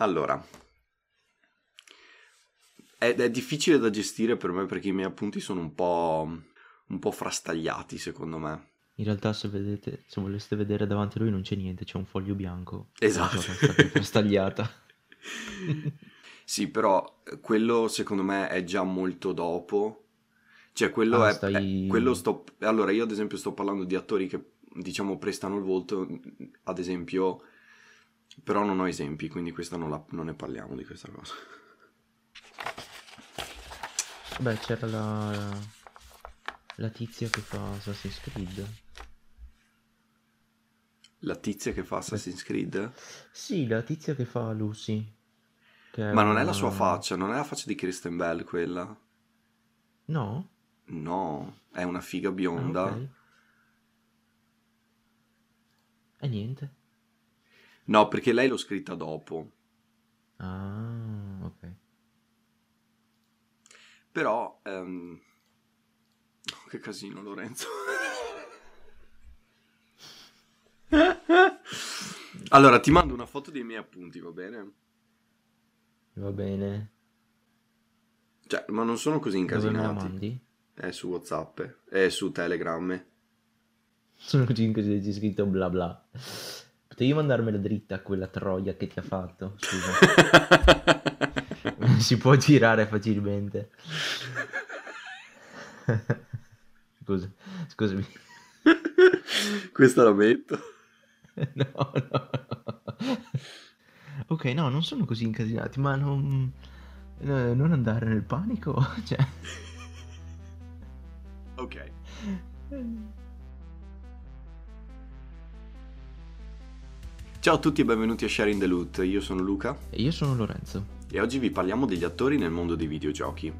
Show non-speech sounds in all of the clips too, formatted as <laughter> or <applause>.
Allora, è, è difficile da gestire per me perché i miei appunti sono un po', un po' frastagliati, secondo me. In realtà se vedete, se voleste vedere davanti a lui non c'è niente, c'è un foglio bianco. Esatto. È frastagliata. <laughs> Sì, però eh, quello secondo me è già molto dopo. Cioè, quello Ah, è, stai- è- quello sto... Allora, io ad esempio sto parlando di attori che, diciamo, prestano il volto, ad esempio... Però non ho esempi, quindi questa non, la- non ne parliamo di questa cosa. Beh, c'era la... la tizia che fa Assassin's Creed. La tizia che fa Assassin's Creed? Sì, la tizia che fa Lucy. che Ma non è la una- sua faccia, non è la faccia di Kristen Bell quella. No? No, è una figa Ah, bionda. ok. E niente. No, perché lei l'ho scritta dopo. Ah, ok. Però, ehm, oh, <laughs> che casino Lorenzo. <laughs> allora, ti mando una foto dei miei appunti, va bene? Va bene. Cioè, ma non sono così Dove me la incasinati. mandi? È su WhatsApp, è su Telegram. Sono 5 se c'è scritto bla bla. Potevi mandarmela dritta quella troia che ti ha fatto? Scusa. <laughs> si può girare facilmente. Scusa, scusami. Questa la metto. No, no, no. Ok, no, non sono così incasinati, ma non... eh, non andare nel panico, <laughs> cioè... Ok. <laughs> Ciao a tutti e benvenuti a Sharing the Loot. Io sono Luca E io sono Lorenzo. e oggi vi parliamo degli attori nel mondo dei videogiochi.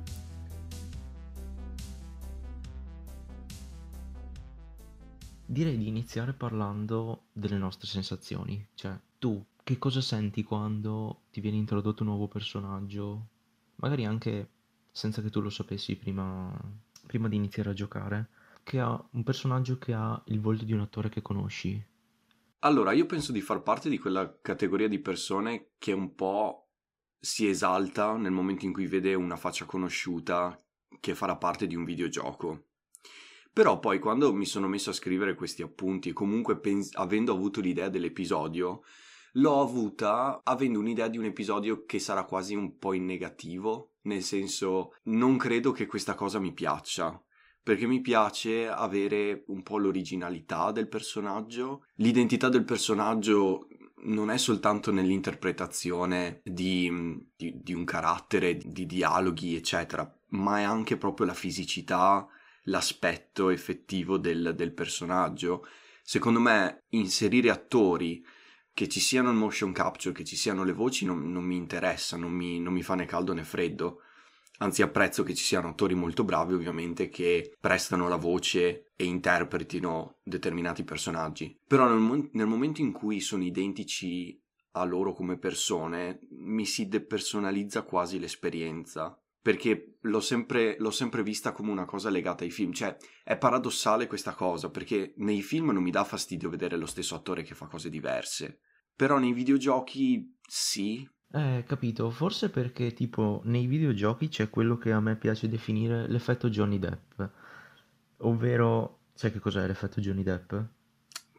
Direi di iniziare parlando delle nostre sensazioni, cioè tu che cosa senti quando ti viene introdotto un nuovo personaggio, magari anche senza che tu lo sapessi prima, prima di iniziare a giocare, che ha un personaggio che ha il volto di un attore che conosci. Allora, io penso di far parte di quella categoria di persone che un po' si esalta nel momento in cui vede una faccia conosciuta che farà parte di un videogioco. Però poi quando mi sono messo a scrivere questi appunti comunque pens- avendo avuto l'idea dell'episodio, l'ho avuta avendo un'idea di un episodio che sarà quasi un po' in negativo, nel senso non credo che questa cosa mi piaccia, perché mi piace avere un po' l'originalità del personaggio. L'identità del personaggio non è soltanto nell'interpretazione di, di- di un carattere, di dialoghi, eccetera, ma è anche proprio la fisicità, l'aspetto effettivo del, del personaggio. Secondo me, inserire attori che ci siano il motion capture, che ci siano le voci, non, non mi interessa, non mi, non mi fa né caldo né freddo. Anzi, apprezzo che ci siano attori molto bravi, ovviamente, che prestano la voce e interpretino determinati personaggi. Però nel, mo- nel momento in cui sono identici a loro come persone, mi si depersonalizza quasi l'esperienza. Perché l'ho sempre, l'ho sempre vista come una cosa legata ai film. Cioè, è paradossale questa cosa, perché nei film non mi dà fastidio vedere lo stesso attore che fa cose diverse. Però nei videogiochi sì, Eh, capito, forse perché tipo nei videogiochi c'è quello che a me piace definire l'effetto Johnny Depp, ovvero, sai che cos'è l'effetto Johnny Depp?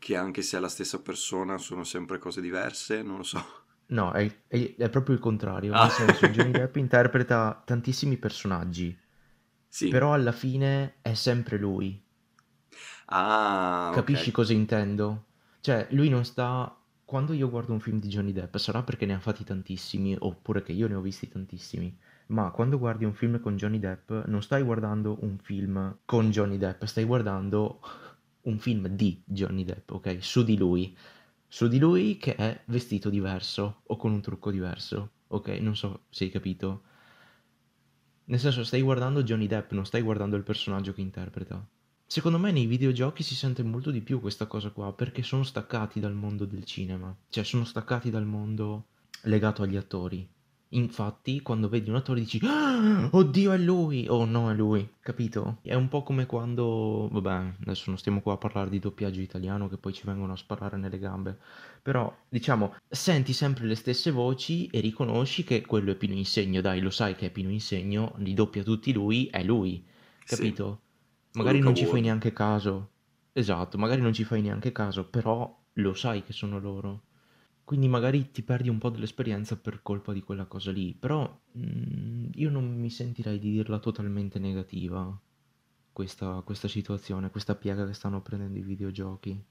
che anche se è la stessa persona sono sempre cose diverse, non lo so. No, è, è- è proprio il contrario, Ah. nel senso <laughs> Johnny Depp interpreta tantissimi personaggi, Sì. però alla fine è sempre lui. Ah, ok. Capisci cosa intendo? Cioè, lui non sta... Quando io guardo un film di Johnny Depp, sarà perché ne ha fatti tantissimi, oppure che io ne ho visti tantissimi, ma quando guardi un film con Johnny Depp, non stai guardando un film con Johnny Depp, stai guardando un film di Johnny Depp, ok? Su di lui. Su di lui che è vestito diverso o con un trucco diverso, ok? Non so se hai capito. Nel senso, stai guardando Johnny Depp, non stai guardando il personaggio che interpreta. Secondo me nei videogiochi si sente molto di più questa cosa qua, perché sono staccati dal mondo del cinema, cioè sono staccati dal mondo legato agli attori. Infatti, quando vedi un attore dici "Ah, Oddio, è lui! Oh no, è lui, capito? È un po' come quando, vabbè, adesso non stiamo qua a parlare di doppiaggio italiano che poi ci vengono a sparare nelle gambe, però diciamo, senti sempre le stesse voci e riconosci che quello è Pino Insegno, dai, lo sai che è Pino Insegno, li doppia tutti lui, è lui, Sì, capito? Magari non ci fai neanche caso, esatto, magari non ci fai neanche caso, però lo sai che sono loro. Quindi magari ti perdi un po' dell'esperienza per colpa di quella cosa lì, però mm, io non mi sentirei di dirla totalmente negativa, questa, questa situazione, questa piega che stanno prendendo i videogiochi.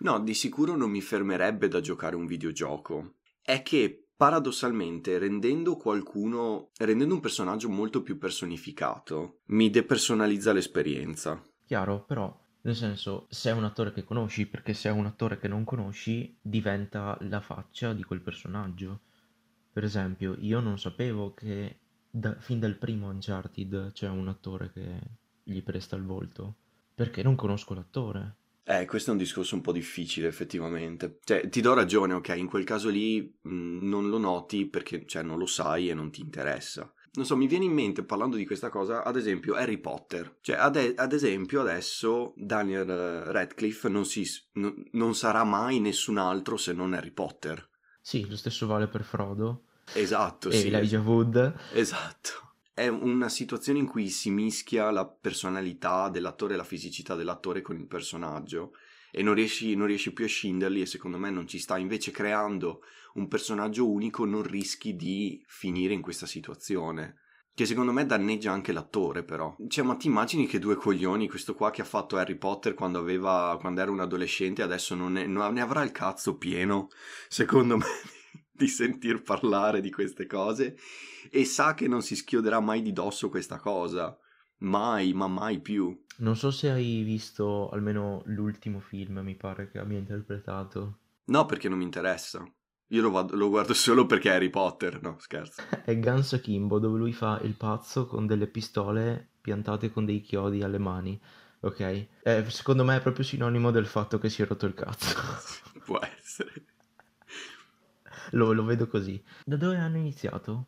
No, di sicuro non mi fermerebbe da giocare un videogioco. È che paradossalmente, rendendo qualcuno, rendendo un personaggio molto più personificato, mi depersonalizza l'esperienza. Chiaro, però, nel senso, se è un attore che conosci, perché se è un attore che non conosci, diventa la faccia di quel personaggio. Per esempio, io non sapevo che da- fin dal primo Uncharted c'è un attore che gli presta il volto, perché non conosco l'attore. Eh, questo è un discorso un po' difficile, effettivamente. Cioè, ti do ragione, ok, in quel caso lì mh, non lo noti perché, cioè, non lo sai e non ti interessa. Non so, mi viene in mente, parlando di questa cosa, ad esempio Harry Potter. Cioè, ad, ad esempio, adesso Daniel eh, Radcliffe non, si, no- non sarà mai nessun altro se non Harry Potter. Sì, lo stesso vale per Frodo Esatto, e sì. Elijah Wood. Esatto. È una situazione in cui si mischia la personalità dell'attore e la fisicità dell'attore con il personaggio e non riesci, non riesci più a scinderli e secondo me non ci sta. Invece creando un personaggio unico non rischi di finire in questa situazione. Che secondo me danneggia anche l'attore, però. Cioè, ma ti immagini che due coglioni, questo qua che ha fatto Harry Potter quando, aveva, quando era un adolescente, adesso non, ne, non ne avrà il cazzo pieno, secondo me, di sentir parlare di queste cose e sa che non si schioderà mai di dosso questa cosa. Mai, ma mai più. Non so se hai visto almeno l'ultimo film, mi pare che abbia interpretato. No, perché non mi interessa. Io lo, vado- lo guardo solo perché è Harry Potter, no, scherzo. <laughs> È Guns Akimbo, dove lui fa il pazzo con delle pistole piantate con dei chiodi alle mani. Ok? Eh, secondo me è proprio sinonimo del fatto che si è rotto il cazzo. <laughs> Può essere. Lo, lo vedo così. Da dove hanno iniziato?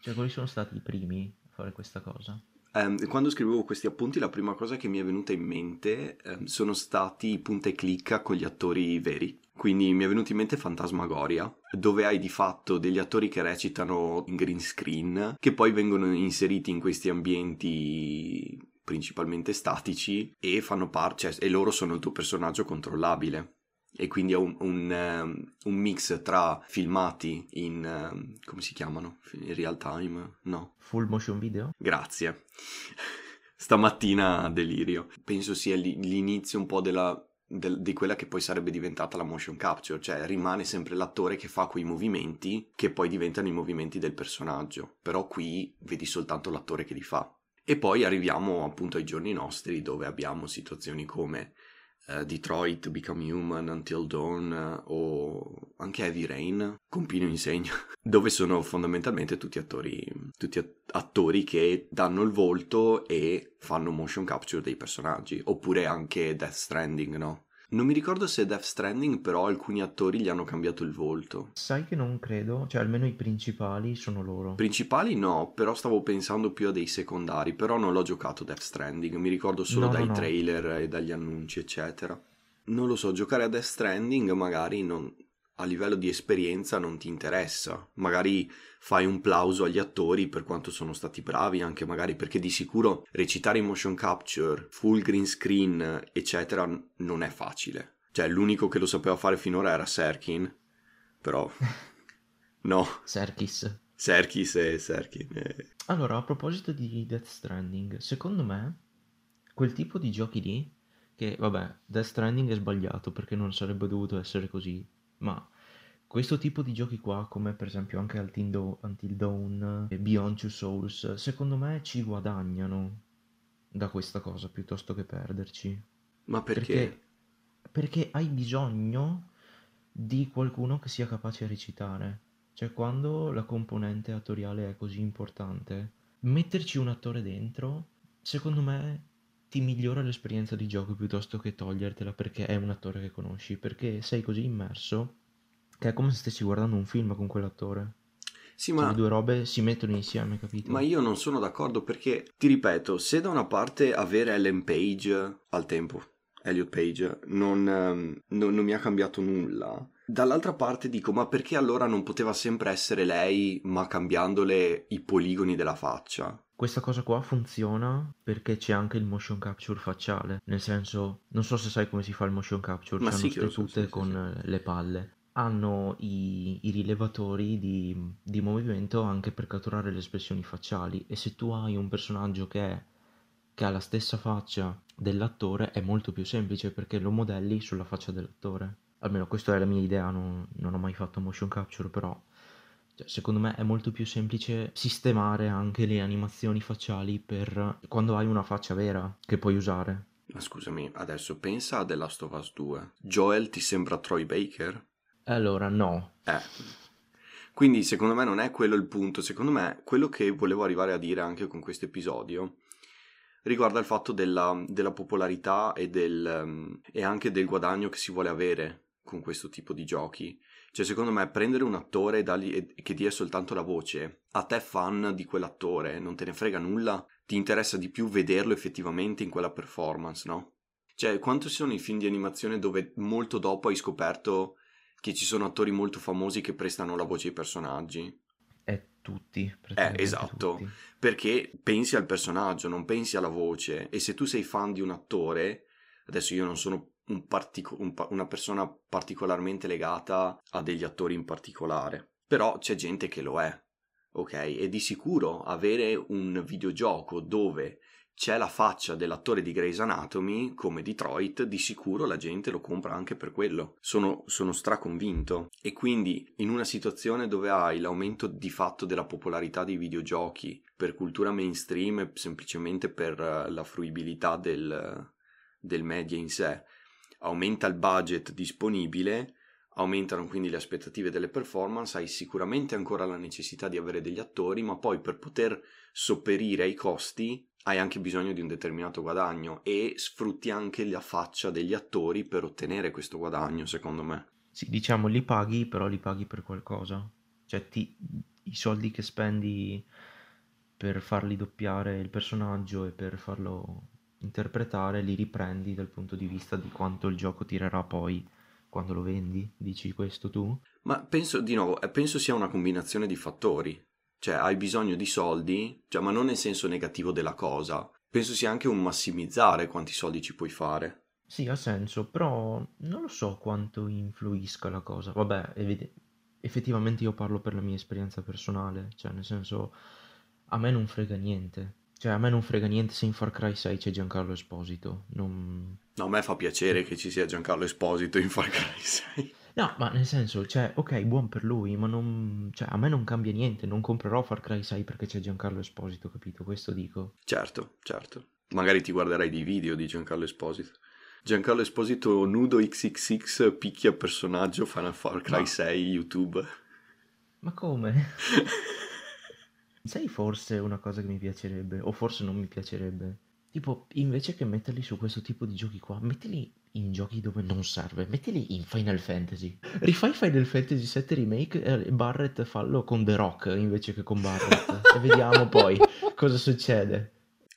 Cioè, quali sono stati i primi a fare questa cosa? Ehm, quando scrivevo questi appunti, la prima cosa che mi è venuta in mente ehm, sono stati punta e clicca con gli attori veri. Quindi mi è venuto in mente Fantasmagoria, dove hai di fatto degli attori che recitano in green screen, che poi vengono inseriti in questi ambienti principalmente statici e fanno parte, cioè, e loro sono il tuo personaggio controllabile. E quindi è un, un, ehm, un mix tra filmati in, ehm, come si chiamano? In real time? No. Full motion video? Grazie. <laughs> Stamattina delirio. Penso sia l'i- l'inizio un po' della, del- di quella che poi sarebbe diventata la motion capture, cioè rimane sempre l'attore che fa quei movimenti che poi diventano i movimenti del personaggio, però qui vedi soltanto l'attore che li fa. E poi arriviamo appunto ai giorni nostri dove abbiamo situazioni come eh, Detroit, Become Human, Until Dawn eh, o anche Heavy Rain con Pino Insegno, <laughs> dove sono fondamentalmente tutti attori, tutti at- attori che danno il volto e fanno motion capture dei personaggi, oppure anche Death Stranding, no? Non mi ricordo se Death Stranding però alcuni attori gli hanno cambiato il volto. Sai che non credo, cioè almeno i principali sono loro. Principali no, però stavo pensando più a dei secondari, però non l'ho giocato Death Stranding, mi ricordo solo No, no, dai no. trailer e dagli annunci, eccetera. Non lo so, giocare a Death Stranding magari non- a livello di esperienza non ti interessa, magari fai un plauso agli attori per quanto sono stati bravi, anche magari perché di sicuro recitare in motion capture, full green screen, eccetera, non è facile. Cioè, l'unico che lo sapeva fare finora era Serkin, però <laughs> no, Serkis. Serkis e Serkin. Allora, a proposito di Death Stranding, secondo me quel tipo di giochi lì, che vabbè, Death Stranding è sbagliato perché non sarebbe dovuto essere così, ma questo tipo di giochi qua, come per esempio anche Until Dawn, e Beyond Two Souls, secondo me ci guadagnano da questa cosa piuttosto che perderci. Ma perché? Perché, perché hai bisogno di qualcuno che sia capace a recitare. Cioè, quando la componente attoriale è così importante, metterci un attore dentro, secondo me, ti migliora l'esperienza di gioco piuttosto che togliertela perché è un attore che conosci, perché sei così immerso che è come se stessi guardando un film con quell'attore. Sì, Se ma le due robe si mettono insieme, capito? Ma io non sono d'accordo perché, ti ripeto, se da una parte avere Ellen Page al tempo, Elliot Page, non, ehm, non- non mi ha cambiato nulla, dall'altra parte dico, ma perché allora non poteva sempre essere lei, ma cambiandole i poligoni della faccia? Questa cosa qua funziona perché c'è anche il motion capture facciale, nel senso, non so se sai come si fa il motion capture, Ma c'hanno sì so, tute sì, sì, con sì. eh, le palle. Hanno i, i rilevatori di, di movimento anche per catturare le espressioni facciali e se tu hai un personaggio che, è- che ha la stessa faccia dell'attore è molto più semplice perché lo modelli sulla faccia dell'attore. Almeno questa è la mia idea, non, non ho mai fatto motion capture, però cioè, secondo me è molto più semplice sistemare anche le animazioni facciali per quando hai una faccia vera che puoi usare. Ma scusami, adesso pensa a The Last of Us 2. Joel ti sembra Troy Baker? E allora no, Eh. Quindi secondo me non è quello il punto, secondo me quello che volevo arrivare a dire anche con questo episodio riguarda il fatto della, della popolarità e, del, ehm, e anche del guadagno che si vuole avere con questo tipo di giochi. Cioè secondo me prendere un attore e dargli, e- che dia soltanto la voce, a te fan di quell'attore, non te ne frega nulla, ti interessa di più vederlo effettivamente in quella performance, no? Cioè quanto ci sono i film di animazione dove molto dopo hai scoperto che ci sono attori molto famosi che prestano la voce ai personaggi. è tutti, praticamente esatto. tutti. Perché pensi al personaggio, non pensi alla voce. E se tu sei fan di un attore, adesso io non sono un partico- un pa- una persona particolarmente legata a degli attori in particolare, però c'è gente che lo è, ok? E di sicuro avere un videogioco dove c'è la faccia dell'attore di Grey's Anatomy, come Detroit, di sicuro la gente lo compra anche per quello. Sono, sono straconvinto. E quindi in una situazione dove hai l'aumento di fatto della popolarità dei videogiochi per cultura mainstream semplicemente per eh, la fruibilità del, del media in sé, aumenta il budget disponibile, aumentano quindi le aspettative delle performance, hai sicuramente ancora la necessità di avere degli attori, ma poi per poter sopperire ai costi hai anche bisogno di un determinato guadagno e sfrutti anche la faccia degli attori per ottenere questo guadagno, secondo me. Sì, diciamo, li paghi, però li paghi per qualcosa. Cioè, ti- i soldi che spendi per farli doppiare il personaggio e per farlo interpretare, li riprendi dal punto di vista di quanto il gioco tirerà poi quando lo vendi. Dici questo tu? Ma penso, di nuovo, eh, penso sia una combinazione di fattori. Cioè, hai bisogno di soldi, cioè, ma non nel senso negativo della cosa. Penso sia anche un massimizzare quanti soldi ci puoi fare. Sì, ha senso, però non lo so quanto influisca la cosa. Vabbè, evide- effettivamente io parlo per la mia esperienza personale, cioè nel senso a me non frega niente. Cioè a me non frega niente se in Far Cry 6 c'è Giancarlo Esposito. Non... No, a me fa piacere che ci sia Giancarlo Esposito in Far Cry 6. No, ma nel senso, cioè, ok, buon per lui, ma non... Cioè, a me non cambia niente, non comprerò Far Cry 6 perché c'è Giancarlo Esposito, capito? Questo dico. Certo, certo. Magari ti guarderai dei video di Giancarlo Esposito. Giancarlo Esposito nudo XXX picchia personaggio Final Far Cry Ma- 6 YouTube. Ma come? <laughs> Sai forse una cosa che mi piacerebbe, o forse non mi piacerebbe? Tipo, invece che metterli su questo tipo di giochi qua, mettili in giochi dove non serve, mettili in Final Fantasy. Rifai Final Fantasy 7 Remake e Barrett fallo con The Rock invece che con Barrett. <laughs> e vediamo poi cosa succede.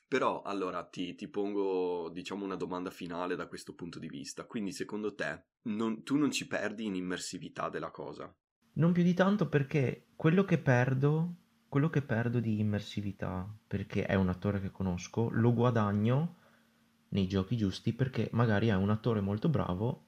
Però allora ti, ti pongo diciamo una domanda finale da questo punto di vista. Quindi secondo te non- tu non ci perdi in immersività della cosa? Non più di tanto perché quello che perdo, quello che perdo di immersività, perché è un attore che conosco, lo guadagno nei giochi giusti perché magari è un attore molto bravo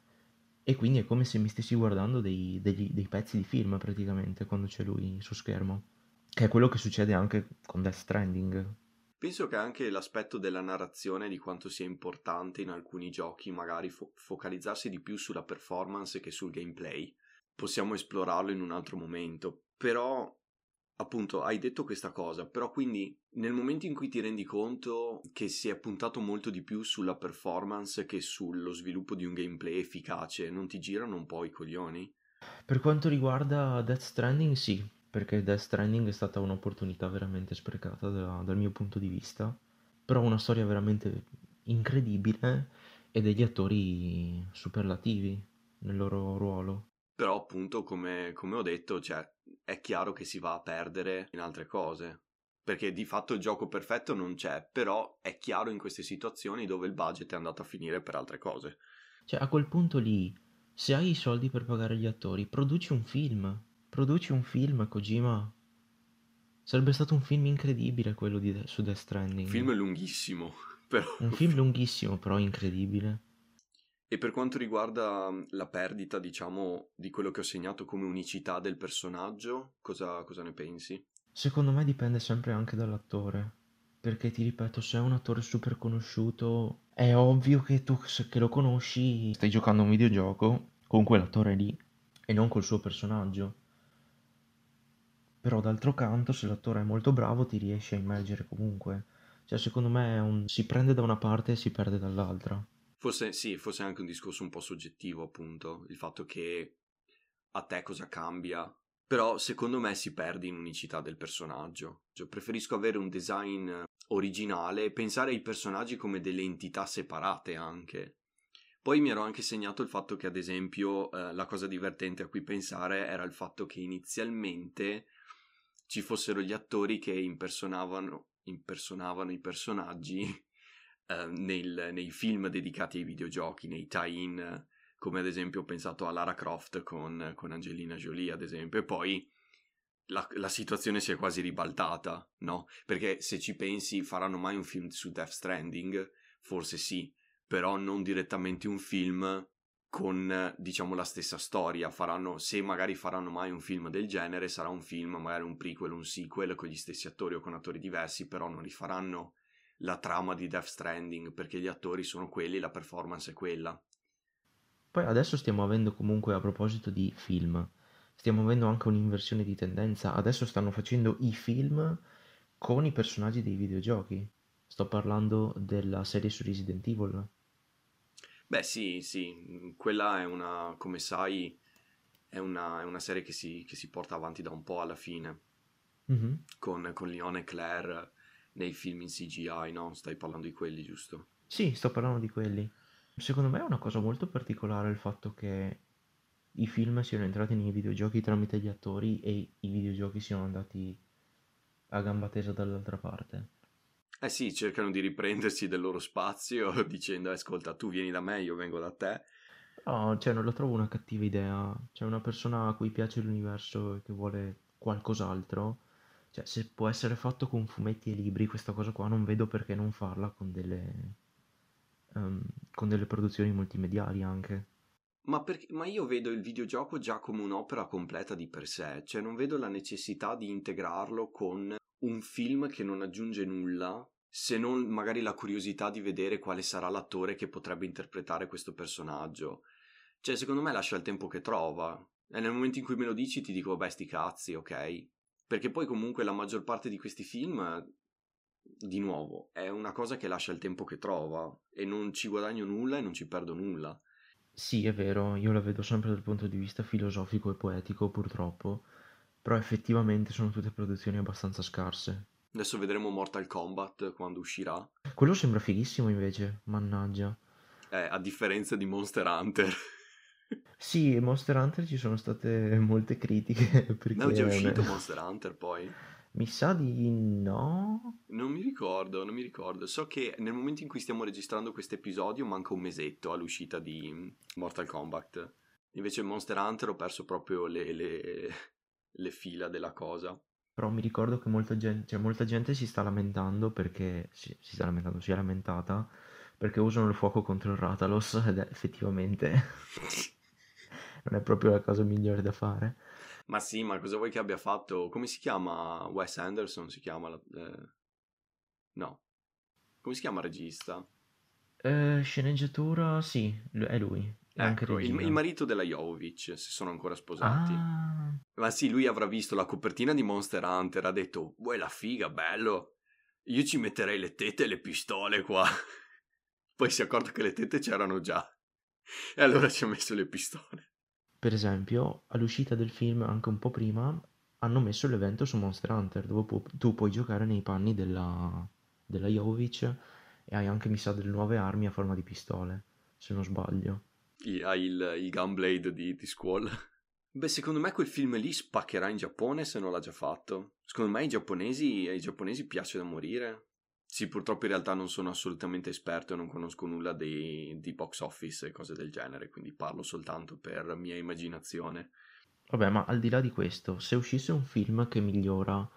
e quindi è come se mi stessi guardando dei, degli- dei pezzi di film praticamente quando c'è lui su schermo. Che è quello che succede anche con Death Stranding. Penso che anche l'aspetto della narrazione, di quanto sia importante in alcuni giochi, magari fo- focalizzarsi di più sulla performance che sul gameplay. Possiamo esplorarlo in un altro momento. Però, appunto, hai detto questa cosa, però quindi nel momento in cui ti rendi conto che si è puntato molto di più sulla performance che sullo sviluppo di un gameplay efficace, non ti girano un po' i coglioni? Per quanto riguarda Death Stranding, sì, perché Death Stranding è stata un'opportunità veramente sprecata da- dal mio punto di vista, però una storia veramente incredibile e degli attori superlativi nel loro ruolo. Però appunto, come, come ho detto, cioè, è chiaro che si va a perdere in altre cose. Perché di fatto il gioco perfetto non c'è, però è chiaro in queste situazioni dove il budget è andato a finire per altre cose. Cioè, a quel punto lì, se hai i soldi per pagare gli attori, produci un film. Produci un film, Kojima. Sarebbe stato un film incredibile quello di su Death Stranding. Il film lunghissimo, <laughs> però... Un film lunghissimo, però incredibile. E per quanto riguarda la perdita, diciamo, di quello che ho segnato come unicità del personaggio, cosa, cosa ne pensi? Secondo me dipende sempre anche dall'attore. Perché ti ripeto, se è un attore super conosciuto, è ovvio che tu che lo conosci stai giocando un videogioco con quell'attore lì e non col suo personaggio. Però d'altro canto, se l'attore è molto bravo, ti riesce a immergere comunque. Cioè, secondo me un... si prende da una parte e si perde dall'altra. Forse sì, forse anche un discorso un po' soggettivo, appunto, il fatto che a te cosa cambia. Però secondo me si perde in unicità del personaggio. Cioè, preferisco avere un design originale e pensare ai personaggi come delle entità separate anche. Poi mi ero anche segnato il fatto che, ad esempio, eh, la cosa divertente a cui pensare era il fatto che inizialmente ci fossero gli attori che impersonavano, impersonavano i personaggi eh, nel, nei film dedicati ai videogiochi, nei tie-in, come ad esempio ho pensato a Lara Croft con, con Angelina Jolie, ad esempio, e poi la, la, situazione si è quasi ribaltata, no? Perché se ci pensi, faranno mai un film su Death Stranding? Forse sì, però non direttamente un film con diciamo la stessa storia faranno se magari faranno mai un film del genere sarà un film magari un prequel un sequel con gli stessi attori o con attori diversi però non rifaranno la trama di Death Stranding perché gli attori sono quelli la performance è quella. Poi adesso stiamo avendo comunque a proposito di film stiamo avendo anche un'inversione di tendenza. Adesso stanno facendo i film con i personaggi dei videogiochi. Sto parlando della serie su Resident Evil. Beh, sì, sì, quella è una, come sai, è una, è una serie che si, che si, porta avanti da un po' alla fine, mm-hmm. con, con Leon e Claire nei film in CGI, no? Stai parlando di quelli, giusto? Sì, sto parlando di quelli. Secondo me è una cosa molto particolare il fatto che i film siano entrati nei videogiochi tramite gli attori e i videogiochi siano andati a gamba tesa dall'altra parte. Eh sì, cercano di riprendersi del loro spazio <laughs> dicendo ascolta tu vieni da me, io vengo da te. No, cioè non lo trovo una cattiva idea. Cioè una persona a cui piace l'universo e che vuole qualcos'altro, cioè se può essere fatto con fumetti e libri, questa cosa qua non vedo perché non farla con delle, um, con delle produzioni multimediali anche. Ma, perché, ma io vedo il videogioco già come un'opera completa di per sé, cioè non vedo la necessità di integrarlo con un film che non aggiunge nulla se non magari la curiosità di vedere quale sarà l'attore che potrebbe interpretare questo personaggio. Cioè, secondo me lascia il tempo che trova. E nel momento in cui me lo dici ti dico, beh, sti cazzi, ok? Perché poi comunque la maggior parte di questi film, di nuovo, è una cosa che lascia il tempo che trova e non ci guadagno nulla e non ci perdo nulla. Sì, è vero, io la vedo sempre dal punto di vista filosofico e poetico, purtroppo però effettivamente sono tutte produzioni abbastanza scarse. Adesso vedremo Mortal Kombat quando uscirà. Quello sembra fighissimo invece, mannaggia. Eh, a differenza di Monster Hunter. <laughs> sì, Monster Hunter ci sono state molte critiche. <laughs> Perché no, è già uscito Monster Hunter poi. Mi sa di no. Non mi ricordo, non mi ricordo. So che nel momento in cui stiamo registrando questo episodio manca un mesetto all'uscita di Mortal Kombat. Invece Monster Hunter ho perso proprio le, le, le fila della cosa. Però mi ricordo che molta gente, cioè molta gente si sta lamentando perché si, si sta lamentando, si è lamentata perché usano il fuoco contro il Ratalos ed è effettivamente <laughs> non è proprio la cosa migliore da fare. Ma sì, ma cosa vuoi che abbia fatto? Come si chiama? Wes Anderson si chiama? La, eh... No. Come si chiama il regista? Eh, sceneggiatura, sì, è lui. Ecco, il, il, marito della Jovovic, se sono ancora sposati. Ah. Ma sì, lui avrà visto la copertina di Monster Hunter, ha detto, vuoi la figa, bello? Io ci metterei le tette e le pistole qua. <laughs> Poi si è accorto che le tette c'erano già. E allora ci ha messo le pistole. Per esempio, all'uscita del film, anche un po' prima, hanno messo l'evento su Monster Hunter, dove pu- tu puoi giocare nei panni della, della Jovovic e hai anche, mi sa, delle nuove armi a forma di pistole, se non sbaglio ha il, il Gunblade di, di Squall. Beh, secondo me quel film lì spaccherà in Giappone se non l'ha già fatto. Secondo me ai giapponesi, ai giapponesi piace da morire. Sì, purtroppo in realtà non sono assolutamente esperto e non conosco nulla di, di box office e cose del genere, quindi parlo soltanto per mia immaginazione. Vabbè, ma al di là di questo, se uscisse un film che migliora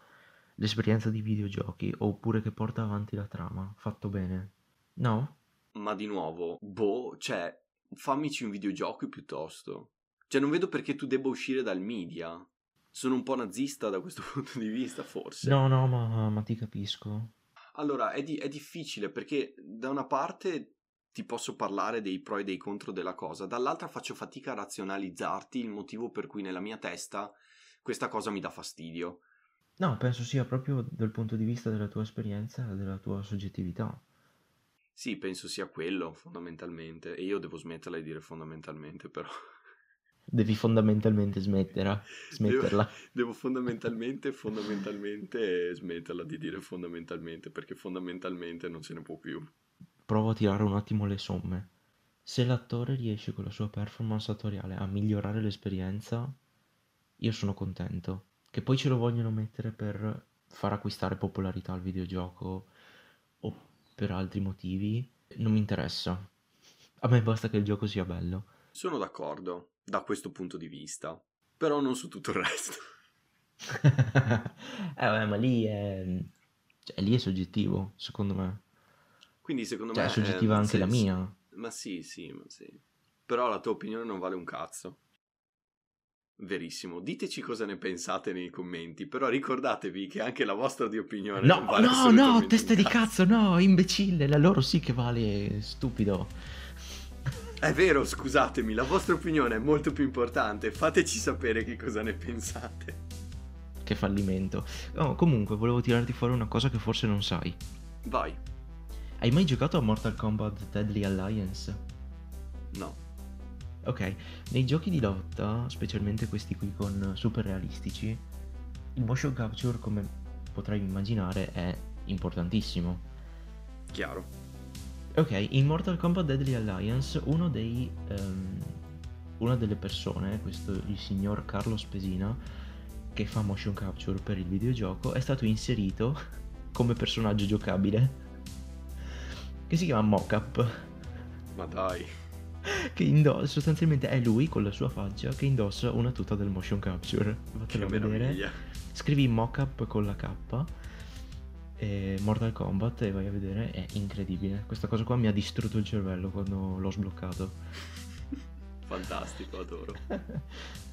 l'esperienza di videogiochi oppure che porta avanti la trama, fatto bene, no? Ma di nuovo, boh, cioè, fammici un videogioco piuttosto. Cioè, non vedo perché tu debba uscire dal media. Sono un po' nazista da questo <laughs> punto di vista, forse. No, no, ma, ma ti capisco. Allora, è, di- è difficile perché da una parte ti posso parlare dei pro e dei contro della cosa, dall'altra faccio fatica a razionalizzarti il motivo per cui nella mia testa questa cosa mi dà fastidio. No, penso sia proprio dal punto di vista della tua esperienza e della tua soggettività. Sì, penso sia quello fondamentalmente, e io devo smetterla di dire fondamentalmente, però. Devi fondamentalmente smetterla. smetterla. Devo, devo fondamentalmente, fondamentalmente smetterla di dire fondamentalmente, perché fondamentalmente non se ne può più. Provo a tirare un attimo le somme. Se l'attore riesce con la sua performance attoriale a migliorare l'esperienza, io sono contento. Che poi ce lo vogliono mettere per far acquistare popolarità al videogioco o per altri motivi, non mi interessa. A me basta che il gioco sia bello. Sono d'accordo da questo punto di vista, però non su tutto il resto. <laughs> eh vabbè, ma lì è... Cioè, lì è soggettivo, secondo me. Quindi secondo Cioè, me... è soggettiva eh, anche se- la mia. Ma sì, sì, ma sì. Però la tua opinione non vale un cazzo. Verissimo. Diteci cosa ne pensate nei commenti, però ricordatevi che anche la vostra di opinione No, non vale no, no, testa di cazzo, no, imbecille, la loro sì che vale, stupido. È vero, scusatemi, la vostra opinione è molto più importante. Fateci sapere che cosa ne pensate. Che fallimento. Oh, comunque, volevo tirarti fuori una cosa che forse non sai. Vai. Hai mai giocato a Mortal Kombat Deadly Alliance? No. Ok, nei giochi di lotta, specialmente questi qui con super realistici, il motion capture, come potrai immaginare, è importantissimo. Chiaro. Ok, in Mortal Kombat Deadly Alliance uno dei, ehm, una delle persone, questo il signor Carlo Spesina, che fa motion capture per il videogioco, è stato inserito <laughs> come personaggio giocabile, che si chiama Mockup, Ma dai. che indossa, sostanzialmente è lui con la sua faccia che indossa una tuta del motion capture. Fatelo vedere. Scrivi Mockup con la K. E Mortal Kombat e vai a vedere, è incredibile. Questa cosa qua mi ha distrutto il cervello quando l'ho sbloccato. <laughs> Fantastico, adoro. <laughs>